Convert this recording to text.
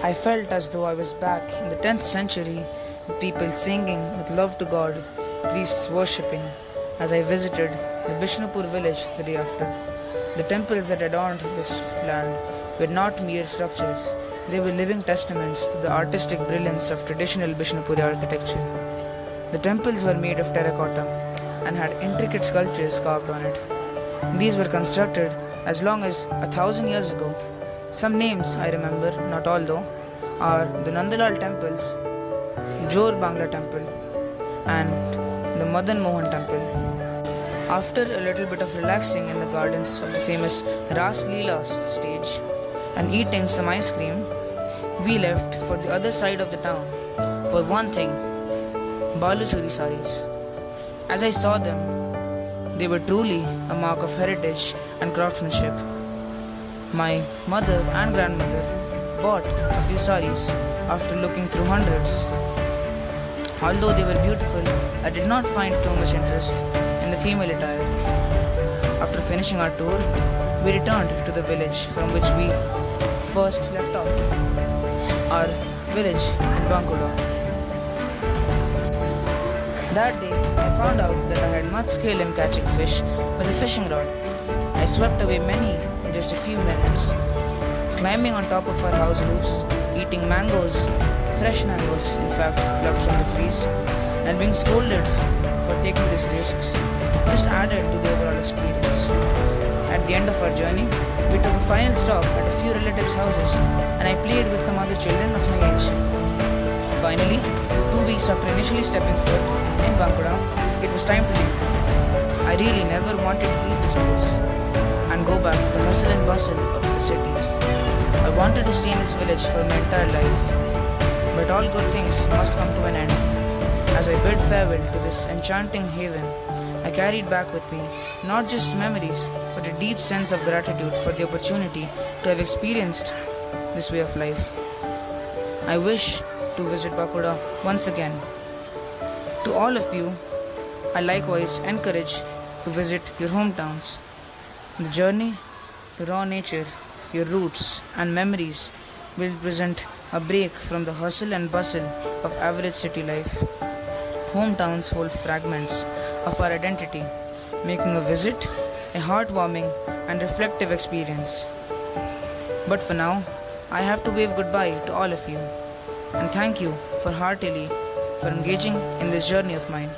I felt as though I was back in the 10th century, with people singing with love to God, priests worshipping, as I visited the Bishnupur village the day after. The temples that adorned this land were not mere structures, they were living testaments to the artistic brilliance of traditional Bishnupuri architecture. The temples were made of terracotta and had intricate sculptures carved on it. These were constructed as long as a thousand years ago. Some names I remember, not all though, are the Nandalal temples, Jor Bangla temple, and the Madan Mohan temple. After a little bit of relaxing in the gardens of the famous Ras Leela stage and eating some ice cream, we left for the other side of the town. For one thing, Baluchari saris. As I saw them, they were truly a mark of heritage and craftsmanship. My mother and grandmother bought a few saris after looking through hundreds. Although they were beautiful, I did not find too much interest in the female attire. After finishing our tour, we returned to the village from which we first left off. Our village in Bankura. That day, I found out that I had much skill in catching fish with a fishing rod. I swept away many in just a few minutes. Climbing on top of our house roofs, eating mangoes, fresh mangoes, in fact, plucked from the trees, and being scolded for taking these risks just added to the overall experience. At the end of our journey, we took a final stop at a few relatives' houses and I played with some other children of my age. Finally, two weeks after initially stepping foot in Bankura, it was time to leave. I really never wanted to leave this place and go back to the hustle and bustle of the cities. I wanted to stay in this village for my entire life. But all good things must come to an end. As I bid farewell to this enchanting haven, I carried back with me not just memories, but a deep sense of gratitude for the opportunity to have experienced this way of life. I wish to visit Bankura once again. To all of you, I likewise encourage to visit your hometowns. The journey to raw nature, your roots, and memories will present a break from the hustle and bustle of average city life. Hometowns hold fragments of our identity, making a visit a heartwarming and reflective experience. But for now, I have to wave goodbye to all of you and thank you for heartily for engaging in this journey of mine.